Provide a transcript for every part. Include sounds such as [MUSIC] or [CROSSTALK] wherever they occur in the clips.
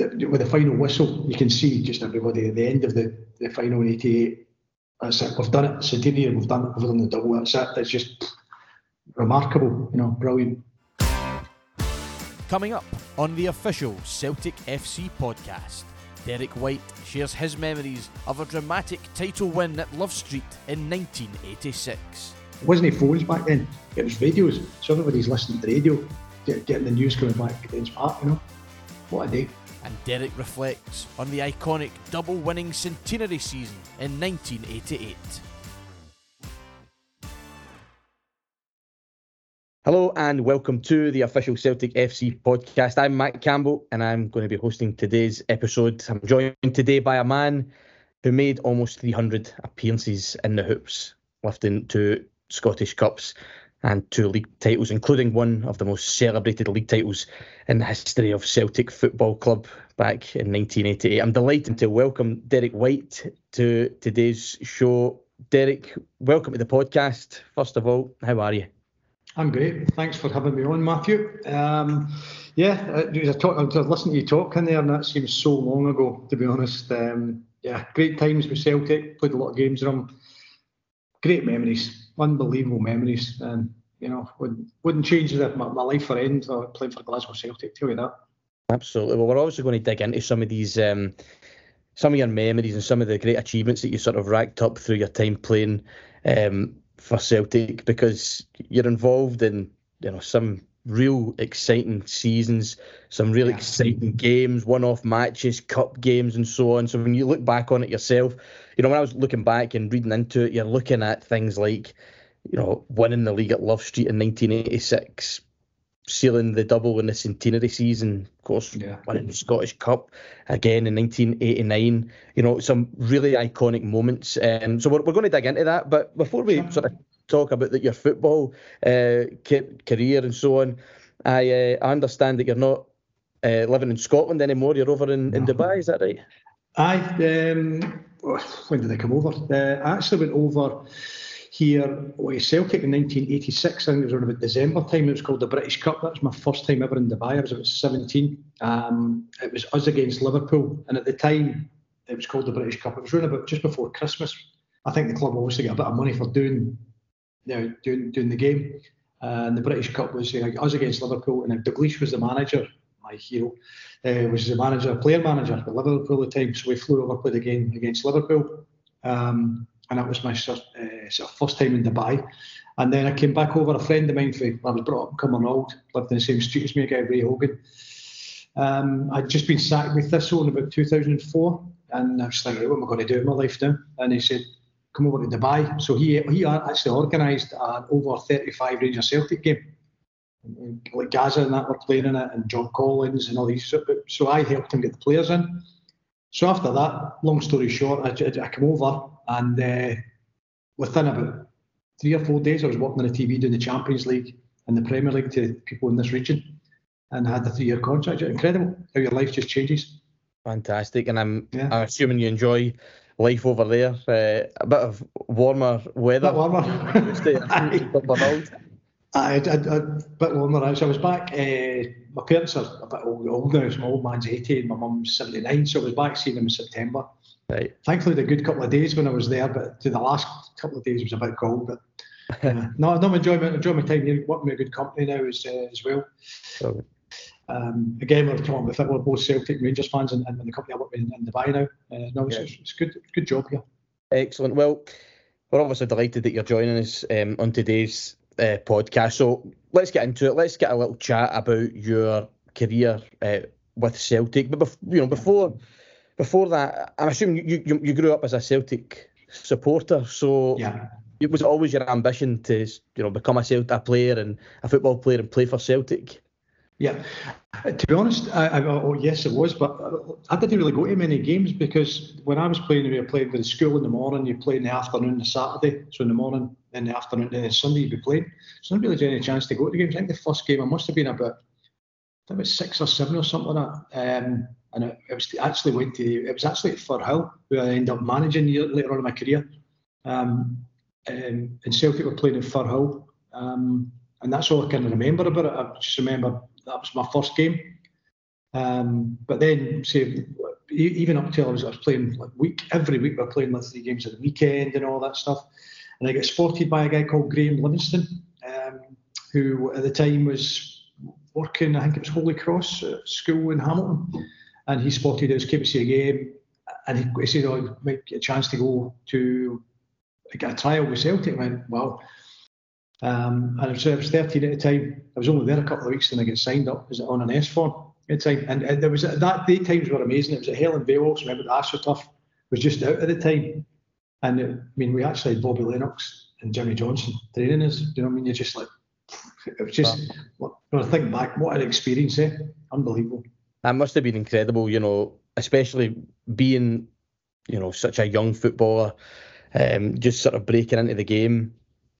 with the final whistle, you can see just everybody at the end of the, the final 88. Uh, That's it. We've done it. Centenary, we've done it. We've done the double. That's it. It's just remarkable. You know, brilliant. Coming up on the official Celtic FC podcast, Derek Whyte shares his memories of a dramatic title win at Love Street in 1986. It wasn't phones back then, it was radios. So everybody's listening to the radio, getting the news coming back against Park, you know. What a day. And Derek reflects on the iconic double winning centenary season in 1988. Hello and welcome to the official Celtic FC podcast. I'm Matt Campbell and I'm going to be hosting today's episode. I'm joined today by a man who made almost 300 appearances in the hoops, lifting two Scottish Cups and two league titles, including one of the most celebrated league titles in the history of Celtic Football Club back in 1988. I'm delighted to welcome Derek Whyte to today's show. Derek, welcome to the podcast. First of all, how are you? I'm great. Thanks for having me on, Matthew. Um, yeah, I was, talk, listening to you talking there, and that seems so long ago, to be honest. Um, yeah, great times with Celtic. Played a lot of games with them. Great memories, unbelievable memories, and you know, wouldn't, wouldn't change my, my life for end playing for Glasgow Celtic. Tell you that. Absolutely. Well, we're also going to dig into some of these, um, some of your memories and some of the great achievements that you sort of racked up through your time playing. Um, for Celtic because you're involved in you know some real exciting seasons, some real yeah. exciting games, one-off matches, cup games, and so on. So when you look back on it yourself, you know when I was looking back and reading into it, you're looking at things like you know winning the league at Love Street in 1986, sealing the double in the centenary season, of course, yeah. winning the Scottish Cup again in 1989. You know, some really iconic moments. Um, so we're, we're going to dig into that. But before we sort of talk about the, your football uh, career and so on, I, uh, understand that you're not uh, living in Scotland anymore. You're over in, in Dubai, is that right? I um, when did I come over? Uh, I actually went over here with Celtic in 1986. I think it was around about December time. It was called the British Cup. That was my first time ever in Dubai. I was about 17. Um, it was us against Liverpool, and at the time it was called the British Cup. It was around about just before Christmas. I think the club obviously got a bit of money for doing, you doing doing the game. Uh, and the British Cup was uh, us against Liverpool, and then Dalglish was the manager. My hero uh, was the manager, player manager at Liverpool at the time. So we flew over, played the game against Liverpool. Um, and that was my sort of first time in Dubai. And then I came back over. A friend of mine, for, I was brought up coming old, lived in the same street as me, a guy Ray Hogan. Um, I'd just been sacked with this in about 2004, and I was thinking, what am I going to do with my life now? And he said, come over to Dubai. So he he actually organised an over 35 Rangers Celtic game. Like Gazza and that were playing in it, and John Collins and all these. So I helped him get the players in. So after that, long story short, I, I come over and uh, within about three or four days, I was working on the TV doing the Champions League and the Premier League to people in this region and I had the three year contract. Incredible how your life just changes. Fantastic. And I'm, yeah. I'm assuming you enjoy life over there. Uh, a bit of warmer weather. A bit warmer. I, I, a bit warmer. I was back. Uh, my parents are a bit old, old now. So my old man's 80 and my mum's 79. So I was back seeing them in September. Right. Thankfully, the good couple of days when I was there, but to the last couple of days was a bit cold. But uh, [LAUGHS] no, no, enjoy my enjoy my time here. Working with a good company now as uh, as well. Um, again, we're talking about we're both Celtic Rangers fans, and, and the company I work with in, in Dubai now. Uh, no, it's, yeah. it's good, good job here. Excellent. Well, we're obviously delighted that you're joining us um, on today's uh, podcast. So let's get into it. Let's get a little chat about your career uh, with Celtic. But bef- you know, before before that, I'm assuming you, you, you grew up as a Celtic supporter. So yeah. it was always your ambition to you know become a Celtic a player and a football player and play for Celtic. Yeah, to be honest, I, I, oh yes, it was, but I didn't really go to many games because when I was playing, we were playing with the school in the morning, you play in the afternoon, the Saturday, so in the morning, in the afternoon, and then Sunday you'd be playing. So I didn't really any chance to go to the games. I think the first game I must have been about, was six or seven or something like that. Um, and it, it, was actually went to it was actually at Firhill who I ended up managing later on in my career. Um, um, and Celtic were playing in Firhill, um, and that's all I can remember about it. I just remember that was my first game. Um, but then, say, even up till I was, I was playing like week every week, we are playing like three games at the weekend and all that stuff. And I got spotted by a guy called Graham Livingston, um, who at the time was working, I think it was Holy Cross School in Hamilton. And he spotted us, came to see a game, and he, he said, Oh, might get a chance to go to get a trial with Celtic. I went, Wow. Um, and I was 13 at the time. I was only there a couple of weeks and I got signed up as on an S form at the time. And, and there was that day times were amazing. It was at Helenvale, remember the AstroTurf was just out at the time. And it, I mean, we actually had Bobby Lennox and Jimmy Johnstone training us. You know what I mean? You're just like, [LAUGHS] it was just, when I think back, what an experience, eh? Unbelievable. That must have been incredible, you know, especially being, you know, such a young footballer, um, just sort of breaking into the game.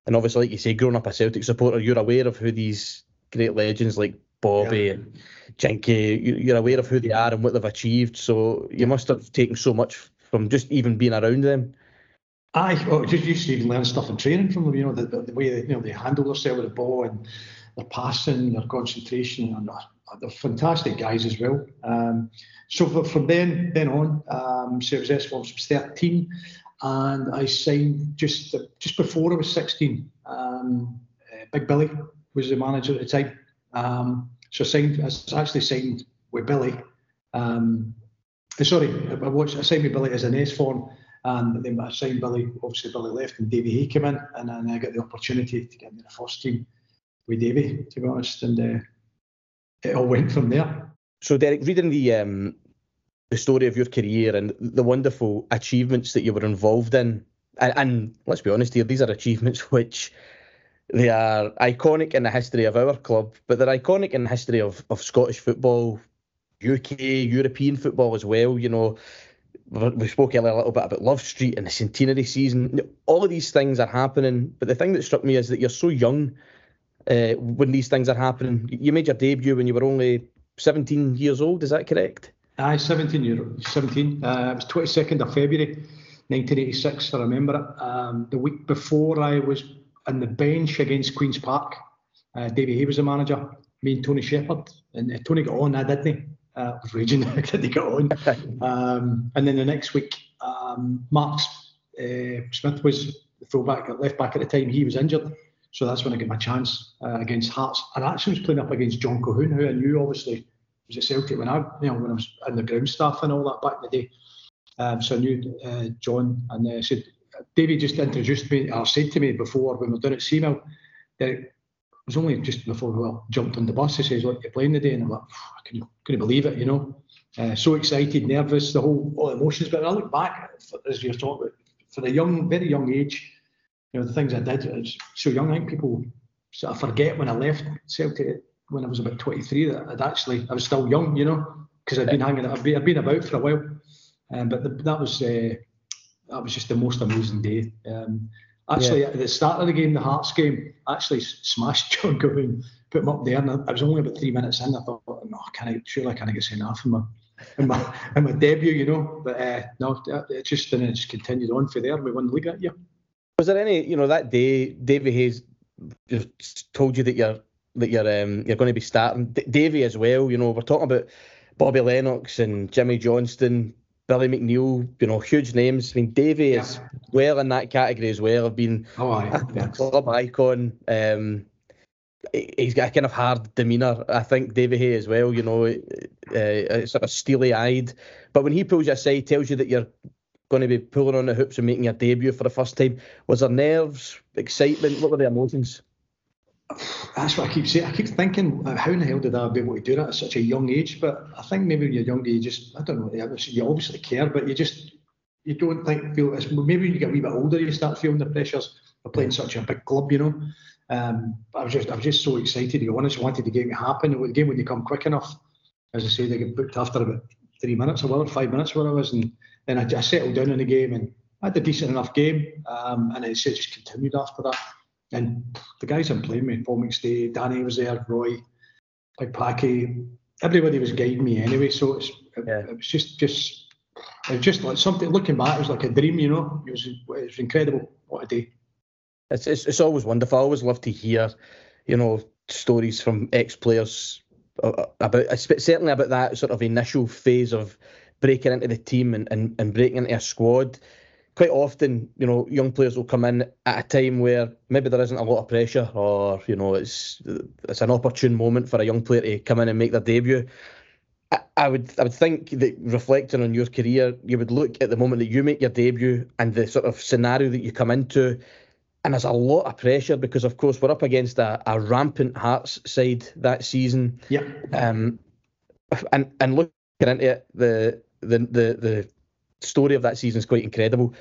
And obviously, like you say, growing up a Celtic supporter, you're aware of who these great legends like Bobby yeah. and Jinky, you're aware of who they are and what they've achieved. So you must have taken so much from just even being around them. Aye, well, just used to even learn stuff in training from them. You know, the, the, the way they, you know they handle themselves with the ball and their passing, their concentration, and they're fantastic guys as well. Um, so from then then on, um, so I was S was 13, and I signed just just before I was 16. Um, uh, Big Billy was the manager at the time. Um, so I signed, I actually signed with Billy. Um, uh, sorry, I, watched, I signed with Billy as an S form, and then I signed Billy. Obviously, Billy left, and Davy Hay came in, and then I got the opportunity to get into the first team with Davy, to be honest, and uh, it all went from there. So, Derek, reading the um, the story of your career and the wonderful achievements that you were involved in, and, and let's be honest here, these are achievements [LAUGHS] which they are iconic in the history of our club, but they're iconic in the history of, of Scottish football, UK, European football as well. You know, we spoke earlier a little bit about Love Street and the centenary season. All of these things are happening, but the thing that struck me is that you're so young uh, when these things are happening. You made your debut when you were only 17 years old. Is that correct? Aye, 17 year 17. Uh, it was 22nd of February, 1986. I remember it. Um, the week before, I was on the bench against Queens Park. Uh, Davy Hay was the manager. Me and Tony Shepherd, and uh, Tony got on. I didn't. Uh, was raging. [LAUGHS] did he get on? [LAUGHS] um, and then the next week, um, Mark uh, Smith was the fullback, left back at the time. He was injured. So that's when I get my chance uh, against Hearts. And I actually was playing up against John Colquhoun, who I knew obviously was at Celtic when I, you know, when I was in the ground staff and all that back in the day. Um, so I knew uh, John and uh, said, David just introduced me, or said to me before when we were it at Seamill, that it was only just before we jumped on the bus. He says, Look, you're playing today. And I'm like, I couldn't, couldn't believe it, you know. Uh, so excited, nervous, the whole all emotions. But I look back, as you're talking about, for the young, very young age, you know, the things I did, I was so young. I think people sort of forget when I left Celtic when I was about 23 that I'd actually, I was still young, you know, because I'd been hanging, I'd been, I'd been about for a while. Um, but the, that was uh, that was just the most amazing day. Um, actually, yeah. at the start of the game, the Hearts game, actually smashed [LAUGHS] John Goodwin, put him up there, and I was only about three minutes in. I thought, no, can I? Surely I can't get sent off in my in my, [LAUGHS] in my debut, you know. But uh, no, it just and it just continued on for there. We won the league that year. Was there any, you know, that day, David Hay's just told you that you're that you're um, you're going to be starting. D- Davy as well. You know, we're talking about Bobby Lennox and Jimmy Johnstone, Billy McNeill. You know, huge names. I mean, Davy yeah. is well in that category as well. I've been oh, aye, a club icon. Um, he's got a kind of hard demeanour. I think Davy Hay as well. You know, uh, sort of steely eyed. But when he pulls you aside, tells you that you're going to be pulling on the hoops and making your debut for the first time, was there nerves, excitement? What were the emotions? That's what I keep saying. I keep thinking, uh, how in the hell did I be able to do that at such a young age? But I think maybe when you're younger, you just, I don't know, you obviously care, but you just, you don't think, feel, it's, maybe when you get a wee bit older, you start feeling the pressures of playing such a big club, you know. Um, I was just, I was just so excited to go on. I just wanted the game to happen. The game would come quick enough. As I say, they get booked after about three minutes or whatever, five minutes, whatever it was. And then I, I settled down in the game and I had a decent enough game. Um, and it just continued after that. And the guys I'm playing with, Paul McStay, Danny was there, Roy, like Packie, everybody was guiding me anyway. So it's, yeah. it, it, was just, just, it was just like something. Looking back, it was like a dream. You know, it was, it was incredible. What a day! It's, it's, it's always wonderful. I always love to hear, you know, stories from ex-players uh, uh, about certainly about that sort of initial phase of breaking into the team and, and, and breaking into a squad. Quite often, you know, young players will come in at a time where maybe there isn't a lot of pressure, or you know, it's it's an opportune moment for a young player to come in and make their debut. I, I would I would think that reflecting on your career, you would look at the moment that you make your debut and the sort of scenario that you come into, and there's a lot of pressure because, of course, we're up against a, a rampant Hearts side that season. Yeah. Um, and and looking into it, the the the the story of that season is quite incredible.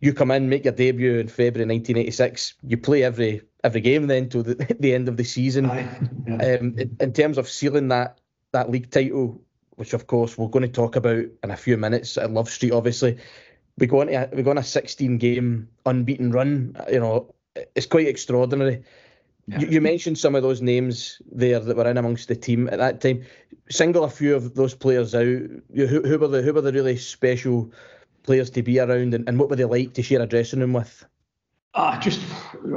You come in, make your debut in February 1986. You play every every game then to the, [LAUGHS] the end of the season. Yeah. Um, in, in, terms of sealing that that league title, which of course we're going to talk about in a few minutes at Love Street, obviously, we go on a, we go on a 16 game unbeaten run. You know, it's quite extraordinary. Yeah. You, you, mentioned some of those names there that were in amongst the team at that time. Single a few of those players out. Who, who were the who were the really special players to be around, and, and what were they like to share a dressing room with? Ah, just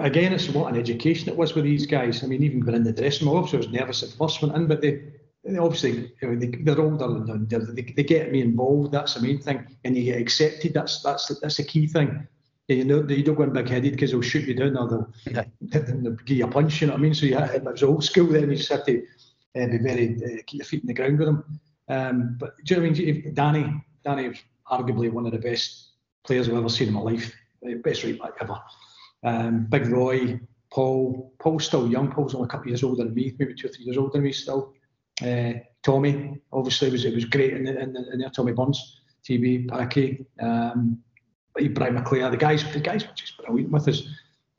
again, it's what an education it was with these guys. I mean, even when in the dressing room, obviously I was nervous at first went in, but they, they obviously you know, they, are older and they, they get me involved. That's the main thing, and you get accepted. That's that's that's the key thing you know, you don't go in big headed because they'll shoot you down or they'll, yeah. they'll give you a punch, you know what I mean? So yeah, it was old school then, you just have to uh, be very, uh, keep your feet in the ground with them. Um, but do you know what I mean? Danny, Danny was arguably one of the best players I've ever seen in my life, uh, best right back ever. Um, Big Roy, Paul, Paul's still young, Paul's only a couple of years older than me, maybe two or three years older than me still. Uh, Tommy, obviously, was it was great in, the, in, the, in there, Tommy Burns, TV, Parakeet. Um, Brian McClair, the guys, the guys were just brilliant with us.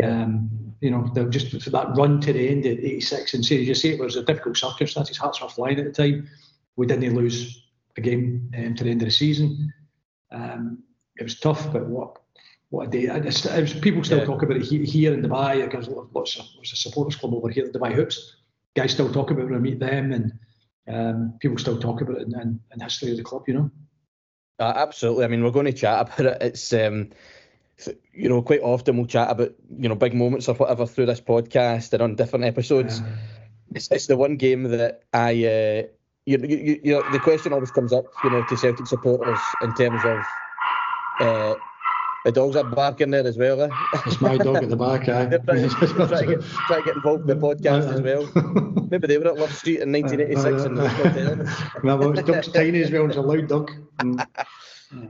Um, you know, they just for that run to the end at 86 and say, you say it was a difficult circumstances. Hearts were flying at the time. We didn't lose a game um, to the end of the season. Um, it was tough, but what what a day! It was, it was, people still yeah. talk about it here in Dubai. Because lots of lots of supporters club over here, the Dubai Hoops. Guys still talk about it when I meet them, and um, people still talk about it in, in, in history of the club. You know. Uh, absolutely. I mean, we're going to chat about it. It's um, you know, quite often we'll chat about you know big moments or whatever through this podcast and on different episodes. Yeah. It's, it's the one game that I, uh, you, you, you know, the question always comes up, you know, to Celtic supporters in terms of uh, the dogs are barking there as well. Eh? It's my dog at the back. [LAUGHS] Eh? try, to get, try to get involved in the podcast as well. [LAUGHS] Maybe they were at Love Street in 1986 and no, his dog's tiny as well. It's a loud dog. Mm. [LAUGHS]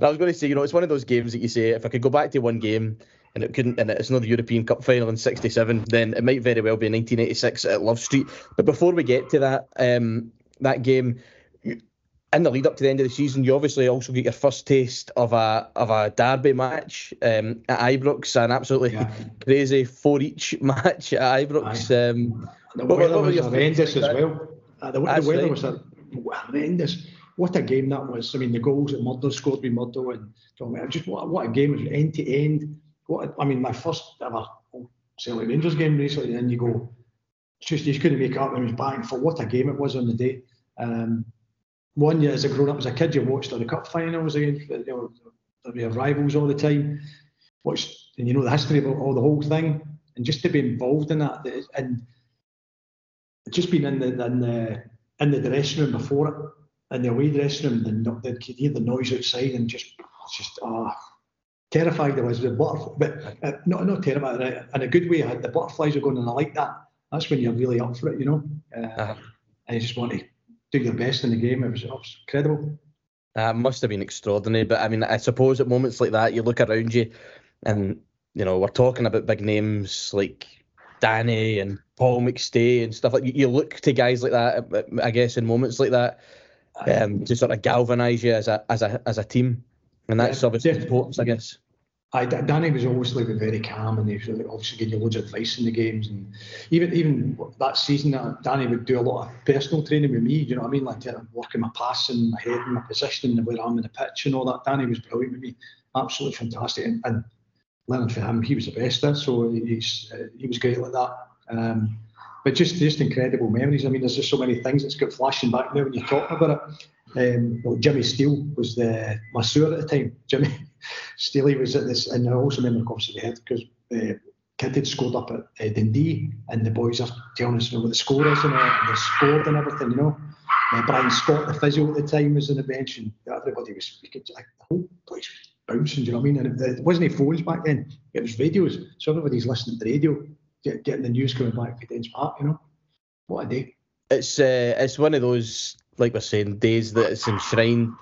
I was going to say, you know, it's one of those games that you say, if I could go back to one game and it couldn't, and it's not the European Cup final in '67, then it might very well be 1986 at Love Street. But before we get to that, um, that game, in the lead up to the end of the season, you obviously also get your first taste of a of a derby match um, at Ibrox, an absolutely yeah. [LAUGHS] crazy four each [LAUGHS] match at Ibrox. Um, the weather was horrendous as well. Uh, the, the weather right. was horrendous. What a game that was! I mean, the goals that Murdo scored with Murdo and just what what a game it was end to end. What I mean, my first ever Celtic Rangers game recently, and then you go, just you couldn't make up. It was bang for what a game it was on the day. Um, one year as a grown up, as a kid, you watched all the cup finals against you know, we have rivals all the time. Watched and you know the history of all the whole thing, and just to be involved in that, and just being in the in the in the dressing room before it, in the away dressing room, the, the you hear the noise outside, and just just ah. Oh, terrified I was the butterfly, but uh, not not terrified in a good way. I had the butterflies are going, and I like that. That's when you're really up for it, you know. Uh, uh-huh. And you just want to do your best in the game. It was, it was incredible. That uh, must have been extraordinary. But I mean, I suppose at moments like that, you look around you, and you know we're talking about big names like Danny and Paul McStay and stuff like. You, you look to guys like that. I guess in moments like that, um, to sort of galvanise you as a as a as a team, and that's yeah, obviously important, I guess. I, Danny was obviously very calm and he was obviously giving you loads of advice in the games. And even even that season, Danny would do a lot of personal training with me. You know what I mean? Like uh, working my passing, my head, my positioning, where I'm in the pitch and all that. Danny was brilliant with me. Absolutely fantastic. And, and learning from him, he was the best. So he's uh, he was great like that. Um, but just just incredible memories. I mean, there's just so many things that's got flashing back now when you're talking about it. Um, well, Jimmy Steele was the masseur at the time. Jimmy Steele was at this, and I also remember the head because uh, Kidd had scored up at uh, Dundee, and the boys are telling us you know, what the score is and, uh, and the scored and everything, you know. Uh, Brian Scott, the physio at the time, was on the bench, and everybody was could, like, the whole place was bouncing. Do you know what I mean? And it, it wasn't any phones back then; it was radios. So everybody's listening to the radio, get, getting the news coming back from Dens Park. You know, what a day! It's uh, it's one of those like we're saying days that it's enshrined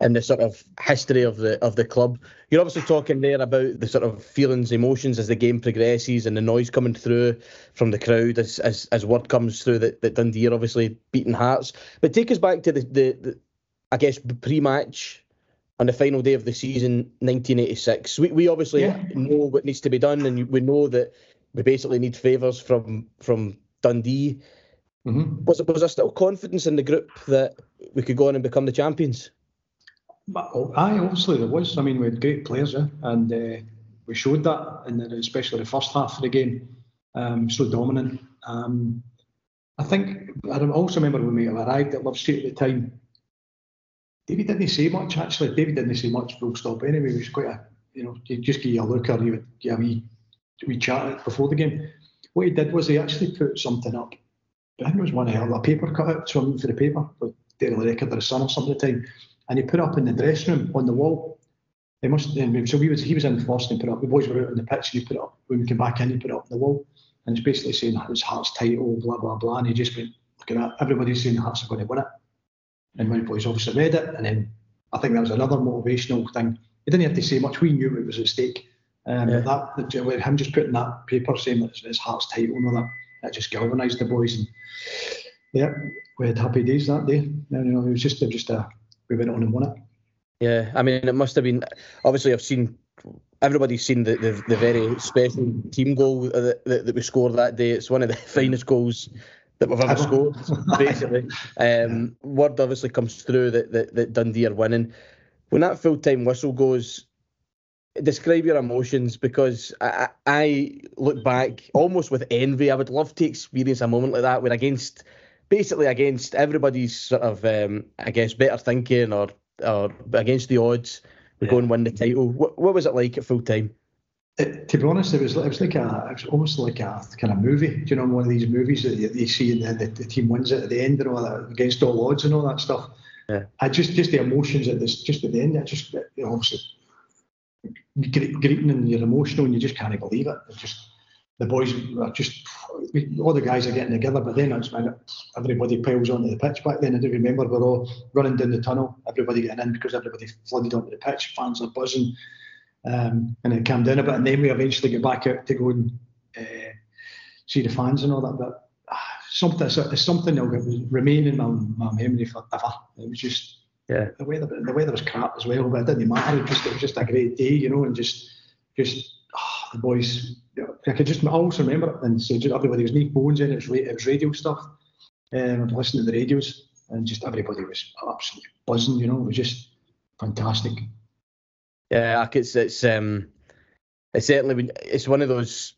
in the sort of history of the of the club. You're obviously talking there about the sort of feelings, emotions as the game progresses, and the noise coming through from the crowd as as, as word comes through that, that Dundee are obviously beating hearts. But take us back to the, the, the I guess pre-match on the final day of the season, 1986. We we obviously yeah. know what needs to be done, and we know that we basically need favours from from Dundee. Mm-hmm. Was it was there still confidence in the group that we could go on and become the champions? But, oh, aye, obviously there was. I mean, we had great players, and uh, we showed that, the, especially the first half of the game. Um, so dominant. Um, I think I also remember when we arrived at Love Street at the time. David didn't say much actually. David didn't say much full stop anyway. it was quite a, you know, he just give you a look or he would give a wee, wee chat before the game. What he did was he actually put something up. I think it was one of a paper cut out, something for the paper, with Daily Record or the Sun or something at the time and he put up in the dressing room on the wall. They must. So we was he was in first and put up. The boys were out on the pitch and he put up when we came back in. He put up on the wall and it's basically saying it was Hearts title, blah blah blah. And he just went, look at that. Everybody's saying Hearts are going to win it. And the boys obviously read it, and then I think that was another motivational thing. He didn't have to say much. We knew it was at stake. Um, yeah. That with him just putting that paper saying that it's Hearts title and all that, that just galvanised the boys. And yeah, we had happy days that day. And, you know, it was just it was just a we went on and won it. Yeah, I mean, it must have been. Obviously, I've seen. Everybody's seen the, the, the very special team goal that, that, that we scored that day. It's one of the [LAUGHS] finest goals that we've ever scored, [LAUGHS] basically. Um, word obviously comes through that, that, that Dundee are winning. When that full time whistle goes, describe your emotions because I, I look back almost with envy. I would love to experience a moment like that where against basically against everybody's sort of, um, I guess, better thinking or or against the odds, we yeah. go and win the title. What, what was it like at full time? It, to be honest, it was it was like a it was almost like a kind of movie. Do you know one of these movies that you, you see and the, the, team wins it at the end and all that against all odds and all that stuff. Yeah. I just just the emotions at this just at the end. I just you know, obviously greeting and you're emotional and you just can't believe it. It just the boys are just all the guys are getting together, but then it's when everybody piles onto the pitch back then. I do remember we're all running down the tunnel, everybody getting in because everybody flooded onto the pitch, fans are buzzing. Um, and it calmed down a bit, and then we eventually get back out to go and uh, see the fans and all that. But uh, something, it's something that will remain in my, my memory forever. It was just yeah. The weather, the weather was crap as well, but it didn't matter. It, just, it was just a great day, you know, and just, just the boys I could just I always remember it and so everybody was Nick Bones in it was, it was radio stuff. Um, I'd listen to the radios and just everybody was absolutely buzzing. You know, it was just fantastic. Yeah, it's it's um it's certainly it's one of those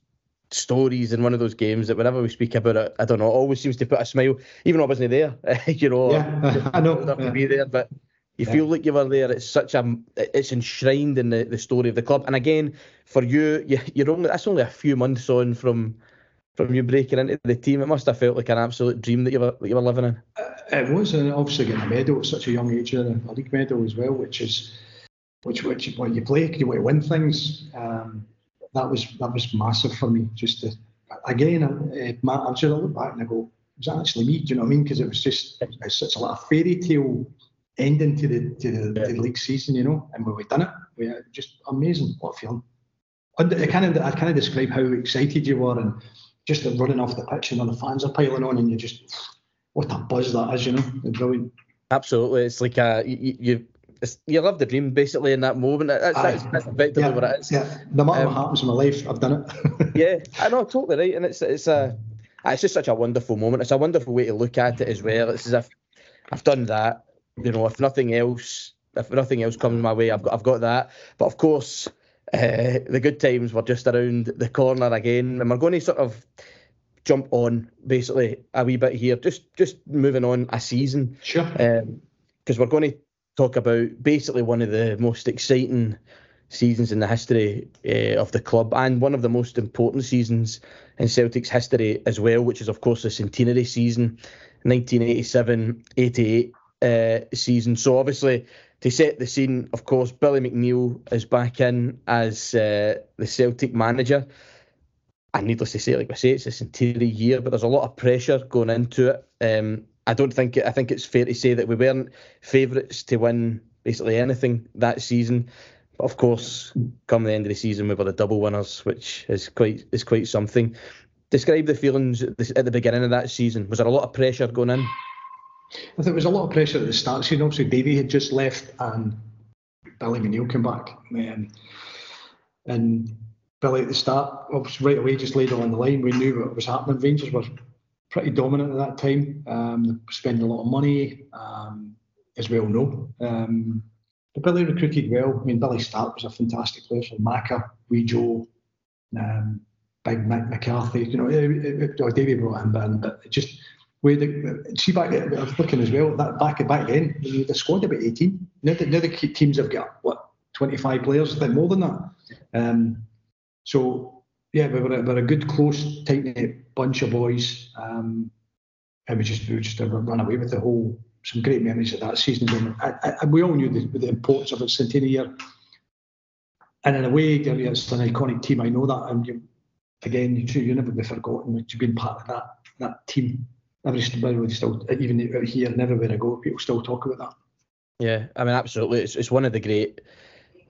stories and one of those games that whenever we speak about it, I don't know, always seems to put a smile, even though I wasn't there. [LAUGHS] you know, yeah, [LAUGHS] I know. Enough yeah. to be there, but you yeah. feel like you were there. It's such a it's enshrined in the, the story of the club. And again, for you, you you're only that's only a few months on from from you breaking into the team. It must have felt like an absolute dream that you were that you were living in. Uh, it was, and obviously getting a medal at such a young age, and a league medal as well, which is which which when you play, you want to win things. Um, that was that was massive for me. Just to again, uh, I'm just I look back and I go, was that actually me? Do you know what I mean? Because it was just it's such a lot of fairy tale ending to the to the, yeah. the league season, you know, and when we done it, we just amazing. What a feeling! I kind of I kind of describe how excited you were and just the running off the pitch and all the fans are piling on and you just what a buzz that is, you know, it's brilliant. Absolutely, it's like a you. you you love the dream basically in that moment. That's, that's, that's effectively yeah, what it is. Yeah, no matter um, what happens in my life, I've done it. [LAUGHS] yeah, I know, totally right. And it's it's a it's just such a wonderful moment. It's a wonderful way to look at it as well. It's as if I've done that you know, if nothing else, if nothing else comes my way, I've got I've got that. But of course, uh, the good times were just around the corner again, and we're going to sort of jump on basically a wee bit here, just just moving on a season. Sure. Because um, we're going to talk about basically one of the most exciting seasons in the history uh, of the club and one of the most important seasons in Celtic's history as well, which is of course the centenary season 1987-88 uh, season. So obviously, to set the scene, of course, Billy McNeill is back in as uh, the Celtic manager. And needless to say, like I say, it's a centenary year, but there's a lot of pressure going into it. Um, I don't think it, I think it's fair to say that we weren't favourites to win basically anything that season. But of course, come the end of the season, we were the double winners, which is quite is quite something. Describe the feelings at the beginning of that season. Was there a lot of pressure going in? There was a lot of pressure at the start. So, obviously, Davy had just left and Billy McNeill came back. Um, and Billy at the start, obviously, right away, just laid it on the line. We knew what was happening. Rangers were pretty dominant at that time, um, spending a lot of money, um, as we all know. Um, but Billy recruited well. I mean, Billy Stark was a fantastic player. So Macca, Wee Joe, um, Big Mick McCarthy, you know, it, it, it, Davey brought him in, but it just where the see back I was looking as well that back back then the squad about 18 now the, now the teams have got what 25 players I think more than that? Um, so yeah we were, a, we were a good close tight knit bunch of boys um, and we just we just run away with the whole some great memories of that season. And I, I, we all knew the, the importance of a centenary year. And in a way it's an iconic team I know that and you, again you, you never be forgotten you've been part of that that team everybody still, even out here and everywhere I go, people still talk about that. Yeah, I mean, absolutely. It's, it's one of the great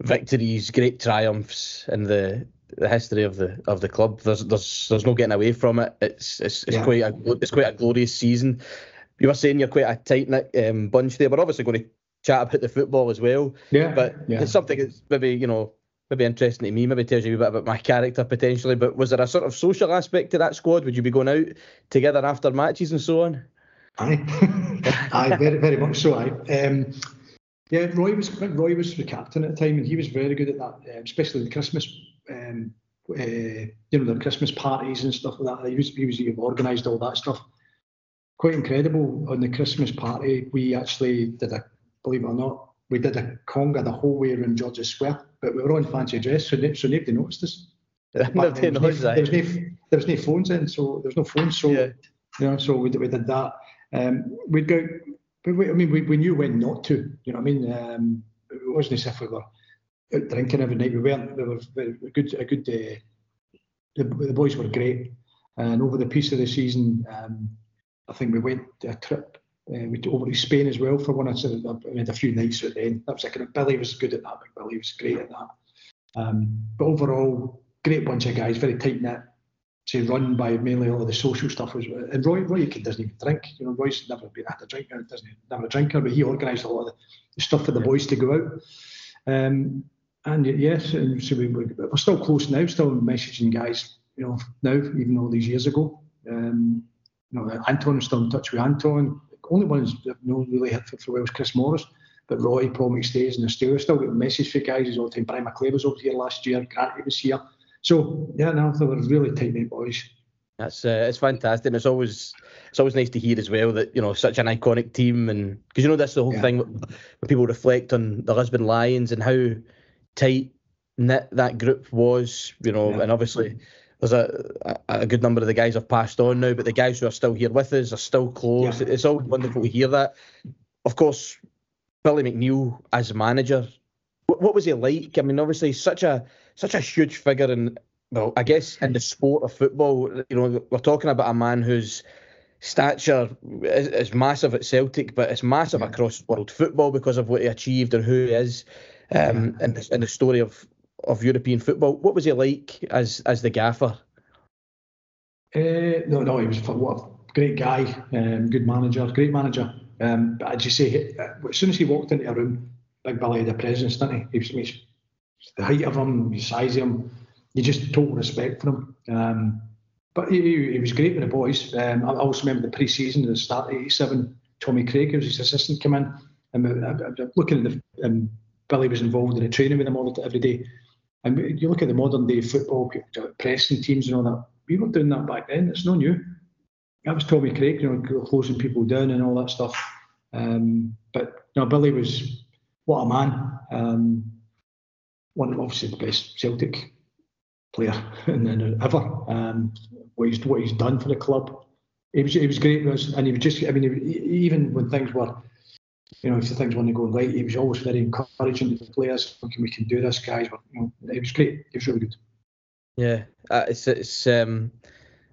victories, great triumphs in the the history of the of the club. There's there's there's no getting away from it. It's it's, it's yeah. quite a it's quite a glorious season. You were saying you're quite a tight knit um, bunch there. We're obviously going to chat about the football as well. Yeah. But yeah. it's something that's maybe you know maybe interesting to me, maybe tells you a bit about my character potentially. But was there a sort of social aspect to that squad? Would you be going out together after matches and so on? Aye, [LAUGHS] aye, very, very much so. Aye. Um, yeah, Roy was Roy was the captain at the time, and he was very good at that, um, especially the Christmas, um, uh, you know, the Christmas parties and stuff like that. He was he was he organised all that stuff. Quite incredible. On the Christmas party, we actually did a, believe it or not, we did a conga the whole way around George's Square, but we were on fancy dress, so, so nobody noticed us. [LAUGHS] that. There was, no, there was no phones in, so there was no phones, so yeah. you know, so we, we did that. Um, we'd go, we, I mean, we, we knew when not to. You know what I mean? Um, it wasn't as if we were out drinking every night. We weren't. We were very good. A good. Uh, the, the boys were great, and over the piece of the season, um, I think we went a trip uh, we over to Spain as well for one. I said I had a few nights at the end. That was kind like Billy was good at that. Billy was great at that. Um, but overall, great bunch of guys, very tight knit. To run by mainly all of the social stuff was and Roy Roy doesn't even drink. You know, Roy's never been at a drinker, doesn't never a drinker, but he organised a lot of the, stuff for the boys to go out. Um, and yes, and so we, we're still close now, still messaging guys, you know, now even all these years ago. Um, you know, Anton's still in touch with Anton only ones that no really hit for, for was Chris Morris. But Roy, Paul stays and the Steelers still got a message for guys all the time. Brian McClair was over here last year, Grant was here. So yeah, no, they were really tight knit boys. That's uh, it's fantastic. And it's always it's always nice to hear as well that you know such an iconic team and because you know that's the whole yeah. thing when people reflect on the Lisbon Lions and how tight knit that group was. You know, yeah. and obviously there's a, a good number of the guys have passed on now, but the guys who are still here with us are still close. Yeah. It's all wonderful to hear that. Of course, Billy McNeill as manager, what, what was he like? I mean, obviously, such a such a huge figure in well, I guess in the sport of football. You know, we're talking about a man whose stature is, is massive at Celtic, but it's massive yeah. across world football because of what he achieved and who he is, um, yeah. and, the, and the story of of European football. What was he like as as the gaffer? Uh, no, no, he was what a great guy, um, good manager, great manager. Um, but as you say, uh, as soon as he walked into a room, Big Billy had a presence, didn't he? He was, he was the height of him, the size of him, you just total respect for him. Um, but he, he, was great with the boys. Um, I also remember the pre-season, the start of '87. Tommy Craig, who was his assistant, came in, and looking at the um, Billy was involved in the training with them all every day. And you look at the modern day football, pressing teams and all that. We were doing that back then. It's no new. That was Tommy Craig, you know, closing people down and all that stuff. Um, but you Billy was what a man. Um, one of obviously the best Celtic player [LAUGHS] and in ever. Um, what he's what he's done for the club, he was he was great, and he was just. I mean, he, even when things were, you know, if the things weren't going right, he was always very encouraging to the players. Can, we can do this, guys. But, you know, it was great. It was really good. Yeah, uh, it's it's um,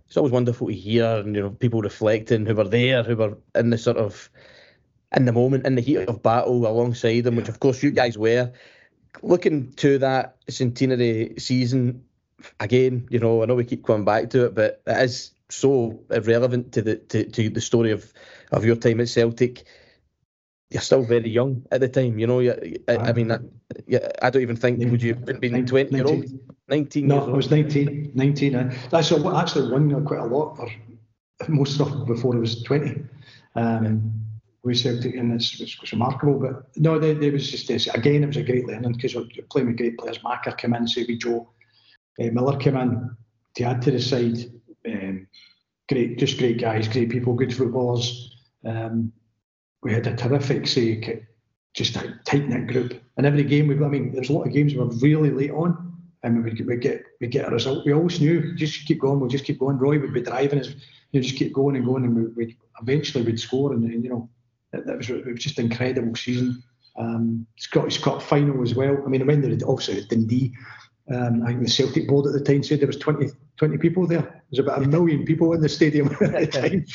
it's always wonderful to hear, and you know, people reflecting who were there, who were in the sort of in the moment, in the heat of battle alongside them, yeah. which of course you guys were. Looking to that centenary season, again, you know, I know we keep coming back to it, but it is so relevant to the to, to the story of of your time at Celtic. You're still very young at the time, you know. I, I mean, I, I don't even think would you have been 20 year old, 19 No, I was 19. 19. Uh, that's actually won quite a lot for most stuff before I was 20. Um, with Celtic, and it's, it's, it's remarkable. But no, there, there was just this. Again, it was a great learning because we're playing with great players. Macker came in, Savvy Joe, uh, Miller came in to add to the side. Um, great, just great guys, great people, good footballers. Um, we had a terrific, say, just a tight knit group. And every game we, I mean, there's a lot of games we were really late on, and we would we get we get a result. We always knew just keep going, we'll just keep going. Roy would be driving us, you know, just keep going and going, and we would eventually we'd score. And, and you know, that, that was it was just an incredible season. Um, Scottish Cup final as well. I mean, I there obviously Dundee. Um, I think the Celtic board at the time said there was 20, 20 people there. There was about a million people in the stadium [LAUGHS] at the time.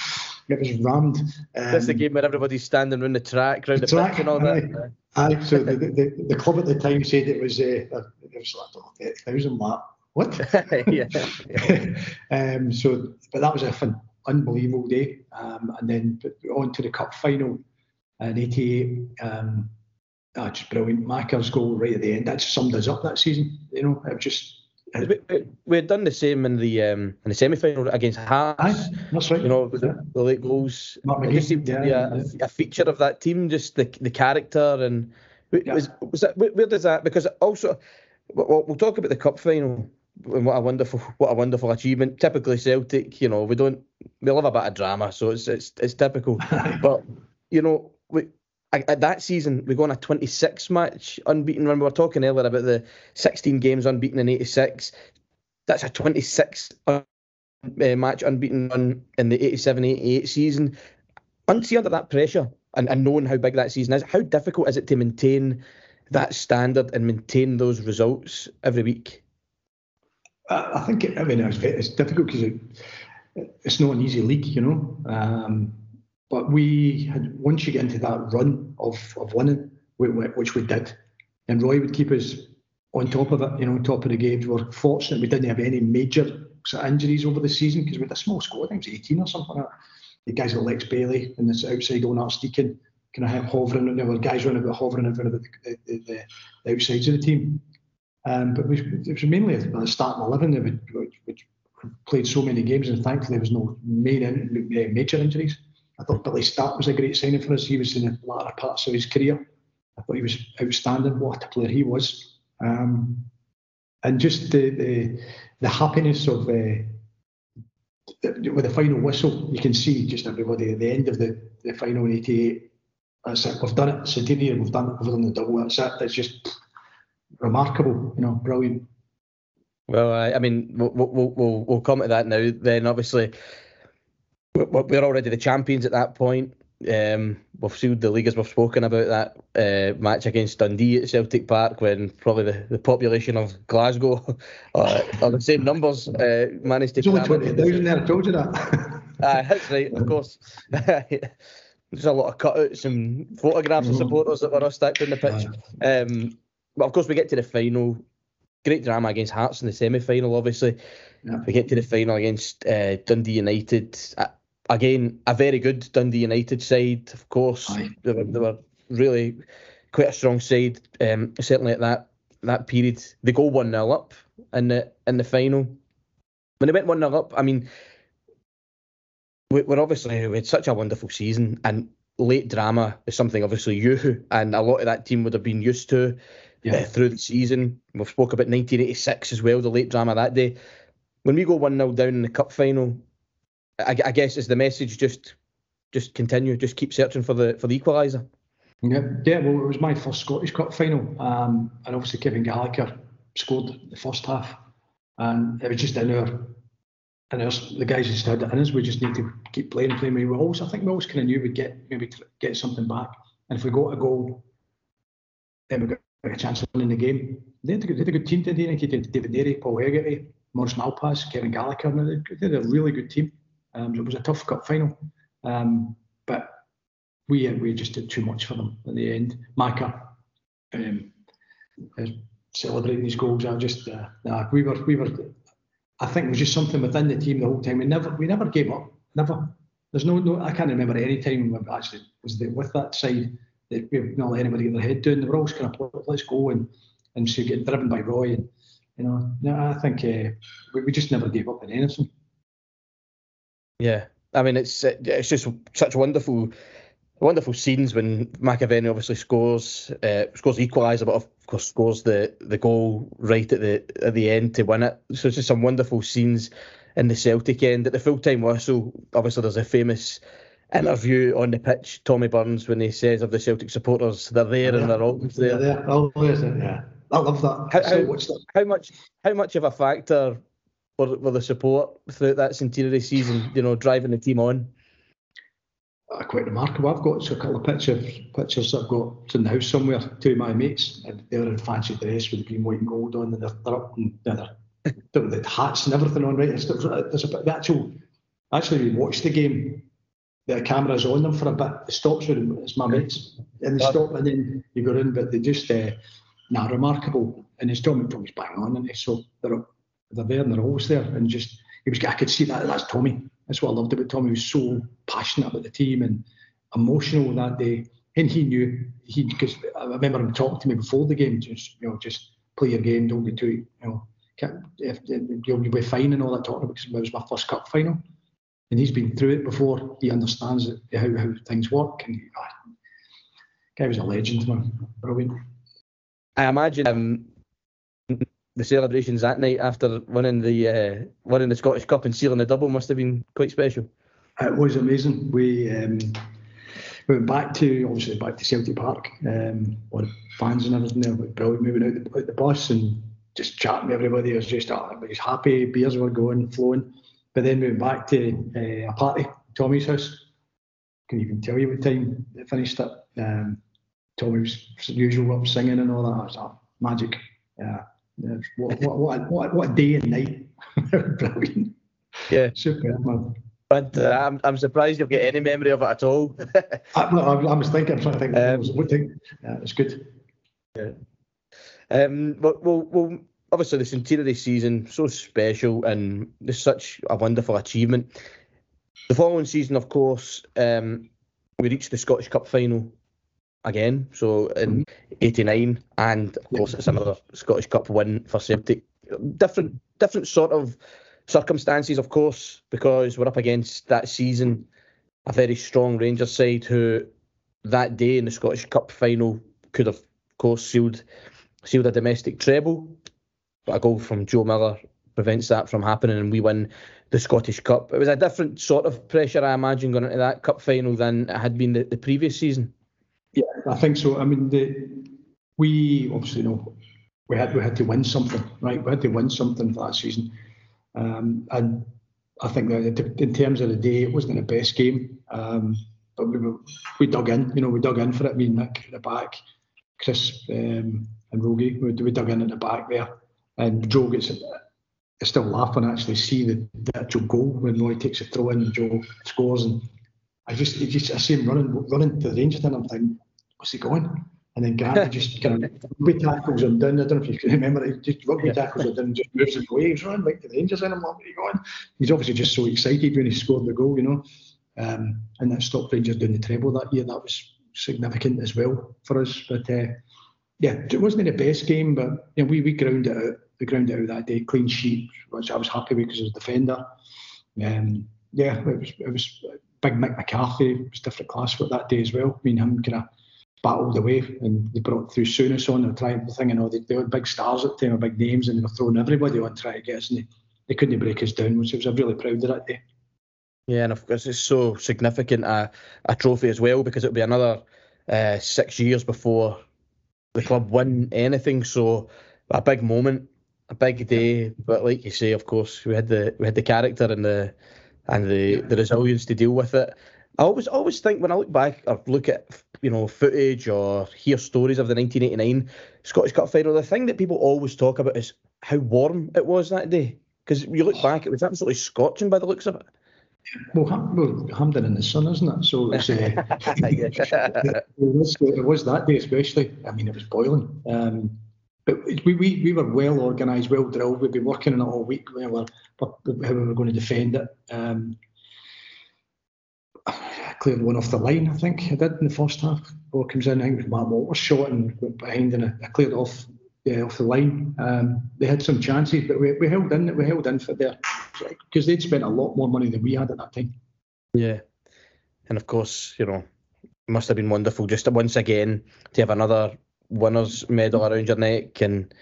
It was rammed. Um, That's the game where everybody's standing around the track, around the, track, pitch and all that. Aye, so the, the, the, club at the time said it was uh, it was like 30,000 that. What? [LAUGHS] yeah. [LAUGHS] um, so, but that was a fun, unbelievable day. Um, and then on to the cup final in '88. Um, oh, just brilliant. Macker's goal right at the end. That summed us up that season. You know, it was just. We, we had done the same in the um, in the semi final against Hearts. Aye, that's right. You know, the, the late goals. It just seemed to be a, yeah. a, feature of that team, just the the character and yeah. was was that where, where does that because also we'll, we'll talk about the cup final and what a wonderful what a wonderful achievement. Typically Celtic, you know, we don't we love a bit of drama, so it's it's it's typical. [LAUGHS] but you know, we at that season, we go on a 26 match unbeaten run. We were talking earlier about the 16 games unbeaten in 86. That's a 26 uh, match unbeaten run in the 87 88 season. Unsee under that pressure and, and knowing how big that season is, how difficult is it to maintain that standard and maintain those results every week? I think, I mean, it's, it's difficult because it, it's not an easy league, you know. Um, but we had once you get into that run of, of winning, which we did, and Roy would keep us on top of it, you know, on top of the games. We are fortunate we didn't have any major of injuries over the season because we had a small squad. I think it was 18 or something like that. The guys like Lex Baillie and this outside Onat Deacon kind of hovering, and there were guys running about hovering in front of the, the, the, the outsides of the team. Um, but we, it was mainly the starting 11 which, we played so many games, and thankfully there was no main in, major injuries. I thought Billy Stark was a great signing for us. He was in the latter parts of his career. I thought he was outstanding. What a player he was. Um, and just the, the, the happiness of uh, with the final whistle, you can see just everybody at the end of the, the final in '88. That's it. We've done it. Centenary. We've done it. We've done the double. That's it. It's just remarkable. You know, brilliant. Well, I, I mean, we'll, we'll, we'll, we'll come to that now. Then, obviously, we're already the champions at that point. Um, we've sealed the league as we've spoken about that uh, match against Dundee at Celtic Park when probably the, the population of Glasgow [LAUGHS] uh, are the same numbers uh, managed to. There's only twenty thousand there. I told you that. [LAUGHS] uh, that's right, of course. [LAUGHS] There's a lot of cutouts and photographs of mm-hmm. supporters that were all stacked in the pitch. Um, but of course, we get to the final. Great drama against Hearts in the semi final, obviously. Yeah. We get to the final against uh, Dundee United again, a very good Dundee United side, of course. They were, they were, really quite a strong side, um, certainly at that that period. They go 1 0 up in the in the final. When they went 1 0 up, I mean, we, we're obviously, we had such a wonderful season, and late drama is something obviously you and a lot of that team would have been used to yeah. uh, through the season. We've spoke about 1986 as well, the late drama that day. When we go 1 0 down in the cup final, I, I guess is the message just just continue, just keep searching for the for the equaliser. Yeah, yeah. Well, it was my first Scottish Cup final, um, and obviously Kevin Gallagher scored the first half, and it was just in our and there's the guys who stood in us. We just need to keep playing, playing. We always, I think we always kind of knew we'd get maybe get something back, and if we got a goal, then we got a chance of winning the game. They had a good, they had a good team today. David Derry, Paul Hegarty, Maurice Malpas, Kevin Gallagher. They had a really good team. Um, it was a tough cup final, um, but we we just did too much for them at the end. Micah um, celebrating these goals. I just uh, nah, we were we were. I think it was just something within the team the whole time. We never we never gave up. Never. There's no no. I can't remember any time we actually was there with that side that we've not let anybody get their head down. They were always kind of let's go and and so getting driven by Roy and you know. I think uh, we, we just never gave up in anything. Yeah, I mean it's it's just such wonderful wonderful scenes when McAvenny obviously scores uh, scores the equaliser, but of course scores the the goal right at the at the end to win it. So it's just some wonderful scenes in the Celtic end. At the full time whistle, obviously there's a famous interview on the pitch, Tommy Burns, when he says of the Celtic supporters, they're there yeah, and they're always there. They're there, always there, yeah. I love that. How, how, how, much how much of a factor were, were the support throughout that centenary season, you know, driving the team on? uh, quite remarkable. I've got a couple of pictures pictures I've got in the house somewhere. Two of my mates, and they're in fancy dress with green, white, and gold on, and they're, they're up and they're, they're [LAUGHS] the hats and everything on. Right, there's a bit. The actual, actually, we watched the game. The camera's on them for a bit. It stops with them. It's my mates, and they stop, and then you go in. But they just, uh, nah, remarkable. And it's Tommy. Tommy's bang on, and so they're they're there, and they're always there, and just he was. I could see that. That's Tommy that's what I loved about Tommy. He was so passionate about the team and emotional that day. And he knew he because I remember him talking to me before the game, just you know, just play your game, don't get too you know, if, you'll be fine and all that talking because it was my first cup final, and he's been through it before. He understands how how things work, and he, oh, guy was a legend, man, brilliant. I imagine um, the celebrations that night after winning the uh, winning the Scottish Cup and sealing the double must have been quite special. It was amazing. We um, went back to obviously back to Celtic Park. Um, all the fans and everything there brilliant. Moving out the, out the bus and just chatting everybody. It was just oh, everybody's happy. Beers were going, flowing. But then we went back to uh, a party, Tommy's house. Can even tell you what time it finished it. Um, Tommy was usual up singing and all that. It was uh, magic. Yeah. Yes. What, what, what, what, a day and night. [LAUGHS] Brilliant. Yeah. Super, man. But uh, I'm, I'm surprised you've got any memory of it at all. [LAUGHS] I, I, I, was thinking, I'm trying to think. Um, what thing? Yeah, it's good. Yeah. Um, well, well, well, obviously the centenary season so special and it's such a wonderful achievement. The following season, of course, um, we reached the Scottish Cup final again. So in '89, mm-hmm. and of course it's another Scottish Cup win for Celtic. Different, different sort of circumstances, of course, because we're up against that season a very strong Rangers side who that day in the Scottish Cup final could have, of course, sealed sealed a domestic treble. But a goal from Joe Miller prevents that from happening, and we win the Scottish Cup. It was a different sort of pressure, I imagine, going into that cup final than it had been the, the previous season. Yeah, I think so. I mean, the, we obviously know we had we had to win something, right? We had to win something for that season, um, and I think that in terms of the day, it wasn't the best game, um, but we we dug in. You know, we dug in for it. Me and Nick at the back, Chris um, and Rogie, we, we dug in at the back there, and Joe gets. I still laughing actually see the, actual goal when Roy takes a throw in and Joe scores and I just, just I see him running, running to the range, and I'm thinking, what's he going? And then Gary just kind of [LAUGHS] rugby tackles him down. I don't know if you can remember it. Just rugby tackles him down just moves him away. He's running back to the Rangers and I'm like, where are you going? He's obviously just so excited when he scored the goal, you know. Um, and that stopped Rangers doing the treble that year. That was significant as well for us. But uh, yeah, it wasn't the best game, but you know, we we grounded it out. We grounded it out that day, clean sheet, which I was happy with because as a defender. Um, yeah, it was it was big Mick McCarthy was different class for that day as well. Me and him kind of battled away and they brought through Souness on and tried the thing, you know, they, they had big stars at the time, big names, and they were throwing everybody on trying to get us, and they, they couldn't break us down, which I was really proud of that day. Yeah, and of course it's so significant a, a trophy as well because it'll be another uh, six years before the club win anything. So a big moment a big day, but like you say, of course, we had the we had the character and the and the the resilience to deal with it. I always always think when I look back or look at you know footage or hear stories of the 1989 Scottish Cup final, the thing that people always talk about is how warm it was that day. Because you look back, it was absolutely scorching by the looks of it. Well, Ham, well Hampden in the sun, isn't it? So it's, uh, [LAUGHS] [LAUGHS] it, was, it was that day especially. I mean, it was boiling. Um, but we, we, we were well organised, well drilled. We've been working on it all week. We were, how we were going to defend it. Um, I cleared one off the line, I think I did in the first half. Ball comes in, I think it was Mark Walters shot and went behind and I cleared off yeah, off the line. Um, they had some chances, but we, we held in. We held in for there because they'd spent a lot more money than we had at that time. Yeah, and of course, you know, it must have been wonderful just once again to have another winners medal around your neck, and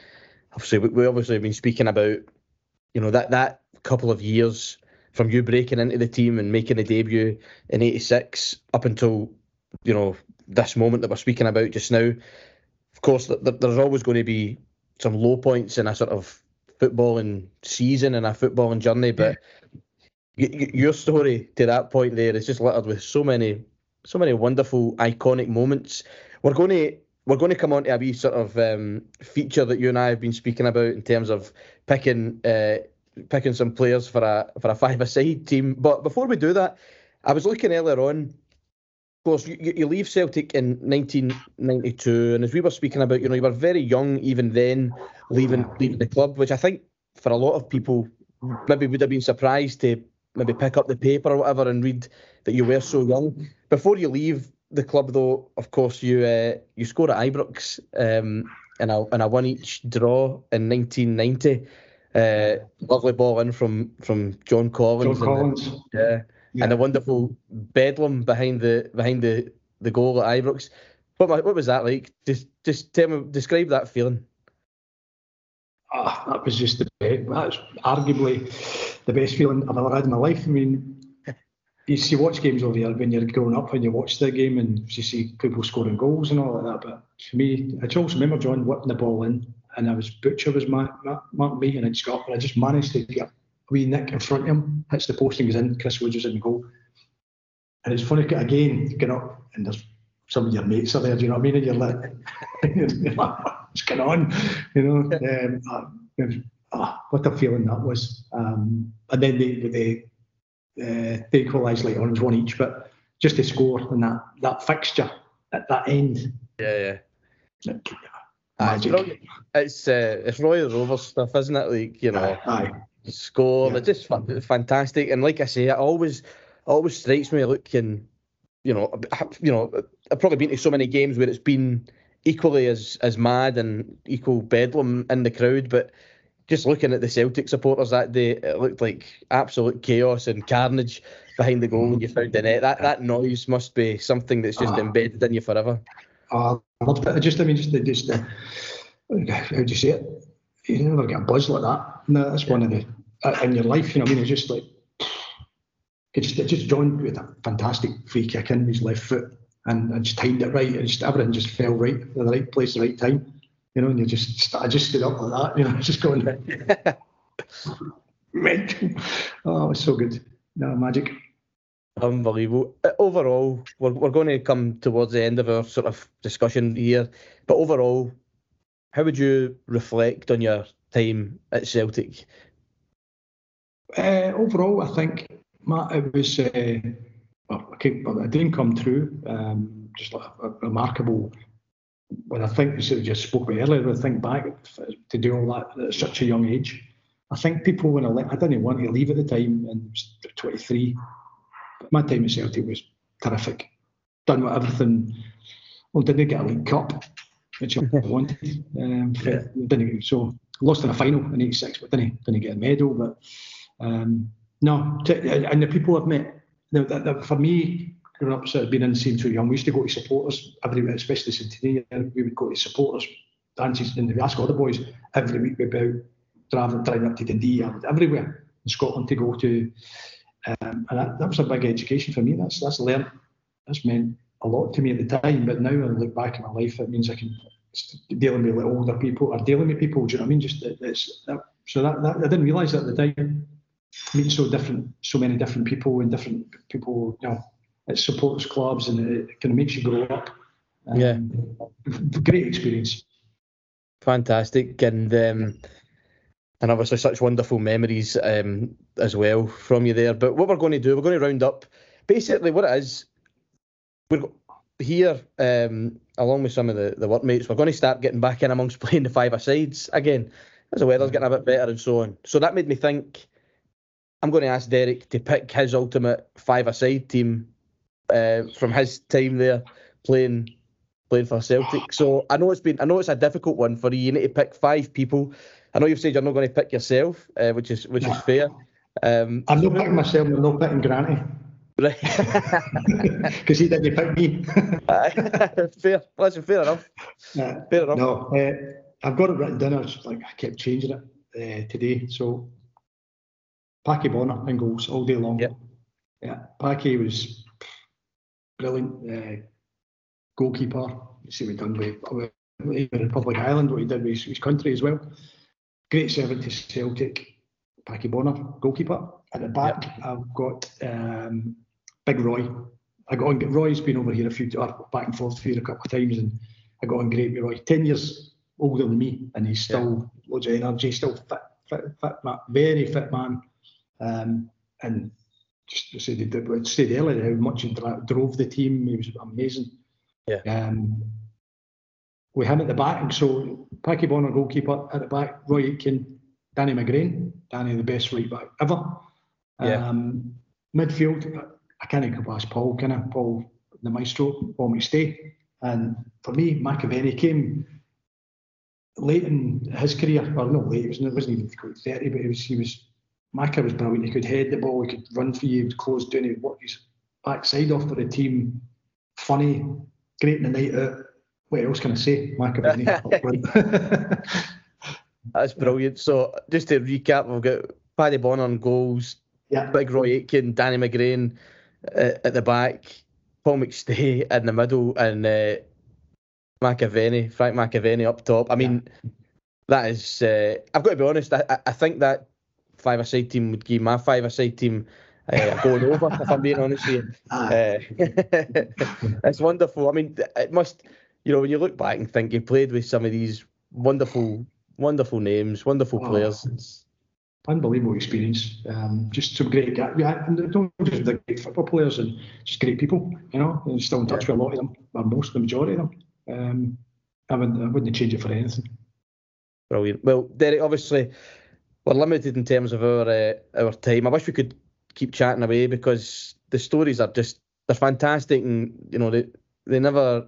obviously we, we obviously have been speaking about, you know, that that couple of years from you breaking into the team and making the debut in '86 up until you know this moment that we're speaking about just now of course, there's always going to be some low points in a sort of footballing season and a footballing journey, but your story to that point there is just littered with so many, so many wonderful, iconic moments. We're going to we're going to come on to a wee sort of um, feature that you and I have been speaking about in terms of picking uh, picking some players for a for a five-a-side team. But before we do that, I was looking earlier on Of course, you, you leave Celtic in 1992, and as we were speaking about, you know, you were very young even then, leaving leaving the club, which I think for a lot of people maybe would have been surprised to maybe pick up the paper or whatever and read that you were so young. Before you leave the club, though, of course, you uh, you score at Ibrox um, in a in a one each draw in 1990. Uh, lovely ball in from from John Collins. John Collins. yeah yeah. and a wonderful bedlam behind the behind the, the goal at Ibrox. What what was that like? Just just tell me, describe that feeling. Oh, that was just the best. That's arguably the best feeling I've ever had in my life. I mean, you see watch games over here when you're growing up and you watch the game and you see people scoring goals and all like that. But for me, I just remember John whipping the ball in and I was Butcher was my, my, my me and I'd got and I just managed to get a wee nick in front of him, hits the post and goes in. Chris Woods was in the goal. And it's funny, again, you get up and there's some of your mates are there, do you know what I mean? And you're like, [LAUGHS] what's going on? You know, um, uh, oh, what a feeling that was. Um, and then they, they, uh, they equalised later on, it was one each, but just to score in that, that fixture at that end. Yeah, yeah. Magic. It's uh, it's Roy Rover stuff, isn't it? Like you know, aye, score. Yeah. just fantastic. And like I say, it always always strikes me looking, you know, you know, I've probably been to so many games where it's been equally as as mad and equal bedlam in the crowd, but just looking at the Celtic supporters that day, it looked like absolute chaos and carnage behind the goal when you found the net. That that noise must be something that's just uh, embedded in you forever. Uh, I just, I mean, just, just uh, how do you say it? You never get a buzz like that. No, that's yeah. one of the uh, in your life. You know, I mean, it's just like it just it just joined with a fantastic free kick in his left foot, and I just timed it right. And just everything just fell right in the right place, the right time. You know, and you just I just stood up like that. [LAUGHS] You know, just going [LAUGHS] mental. Oh, it was so good. No magic. Unbelievable. Uh, overall, we're, we're going to come towards the end of our sort of discussion here, but overall, how would you reflect on your time at Celtic? Uh, overall, I think Matt, it was uh, well, it didn't come true. Um, just like a, a, remarkable. When I think, you just spoke about earlier, when I think back to do all that at such a young age, I think people when I le- I didn't want to leave at the time, and 23. but My time at Celtic was terrific. Done with everything. Well, didn't get a League Cup, which I [LAUGHS] wanted. Um, yeah. Didn't so lost in a final in '86, but didn't didn't get a medal. But um, no, to, and the people I've met, the, the, the, for me, growing up, sort of being in the scene too young, we used to go to supporters every especially today, we would go to supporters dances, and we ask the boys every week about driving, driving up to Dundee, and everywhere in Scotland to go to. Um, and that, that, was a big education for me. That's that's learned. That's meant a lot to me at the time. But now when I look back at my life, it means I can dealing with like older people or dealing with people. Do you know what I mean? Just it's that, so that, that I didn't realise that at the time. Meeting so different, so many different people and different people, you know, it supports clubs and it kind of makes you grow up. Um, yeah, great experience. Fantastic, and um, and obviously such wonderful memories um, as well from you there. But what we're going to do, we're going to round up basically what it is. We're here um, along with some of the, the workmates. We're going to start getting back in amongst [LAUGHS] playing the five sides again as the weather's getting a bit better and so on. So that made me think. I'm going to ask Derek to pick his ultimate five-a-side team uh, from his time there playing playing for Celtic. So I know it's been I know it's a difficult one for you. You need to pick five people I know you've said you're not going to pick yourself, uh, which is which is fair. Um, I'm not picking myself. I'm not picking Granny. Because [LAUGHS] [LAUGHS] he didn't pick me. [LAUGHS] fair. Listen, fair enough. Fair enough. No, uh, I've got it written down. I just like I kept changing it uh, today. So, Packie Bonner in goals all day long. Yep. Yeah, Packie was brilliant uh, goalkeeper. You see what he done with, with Republic Island, what he did with his, his country as well. Great servant to Celtic, Paddy Bonner, goalkeeper. At the back, yep. I've got um, Big Roy. I got on. Roy's been over here a few uh, back and forth here a couple of times, and I got on great with Roy. Ten years older than me, and he's still yeah. loads of energy, still fit, fit, fit man, very fit man. Um, and just to say, I said earlier how much he drove the team. He was amazing. Yeah. Um, with him at the back. So Paddy Bonner goalkeeper at the back, Roy Aitken, Danny McGrain, Danny the best right back ever. Yeah. Um, midfield, I can't go past Paul, can I? Paul the maestro, Paul McStay. And for me, McAvennie came late in his career, or not late, it, was, it wasn't even quite 30, but he was, he was Macca was brilliant. He could head the ball, he could run for you, he would close down, he would work his backside off for the team. Funny, great in the night out what else can I say? [LAUGHS] [LAUGHS] That's brilliant. So just to recap, we've got Paddy Bonner on goals, yeah. Big Roy Aitken, Danny McGrain uh, at the back, Paul McStay in the middle, and uh, McAvennie, Frank McAvennie up top. I mean, yeah. that is. Uh, I've got to be honest. I, I think that five-a-side team would give my five-a-side team uh, [LAUGHS] going over. if I'm being honest with you, uh, [LAUGHS] it's wonderful. I mean, it must you know, when you look back and think you played with some of these wonderful, wonderful names, wonderful oh, players. It's unbelievable experience. Um, just some great guys. Yeah, and not just the great football players and just great people. You know, and still in touch yeah. with a lot of them, or most, of the majority of them. Um, I wouldn't, I wouldn't change it for anything. Brilliant. Well, Derek, obviously we're limited in terms of our uh, our time. I wish we could keep chatting away because the stories are just they're fantastic, and you know they they never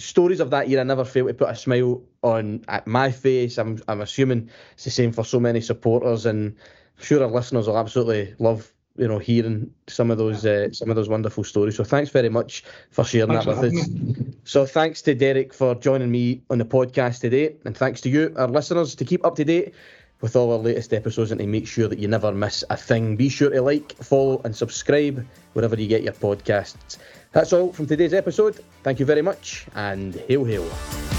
stories of that year, I never fail to put a smile on at my face. I'm, I'm assuming it's the same for so many supporters, and I'm sure our listeners will absolutely love you know hearing some of those uh, some of those wonderful stories. So thanks very much for sharing thanks that with us. Me. So thanks to Derek for joining me on the podcast today, and thanks to you, our listeners, to keep up to date with all our latest episodes and to make sure that you never miss a thing. Be sure to like, follow, and subscribe wherever you get your podcasts. That's all from today's episode. Thank you very much, and hail, hail.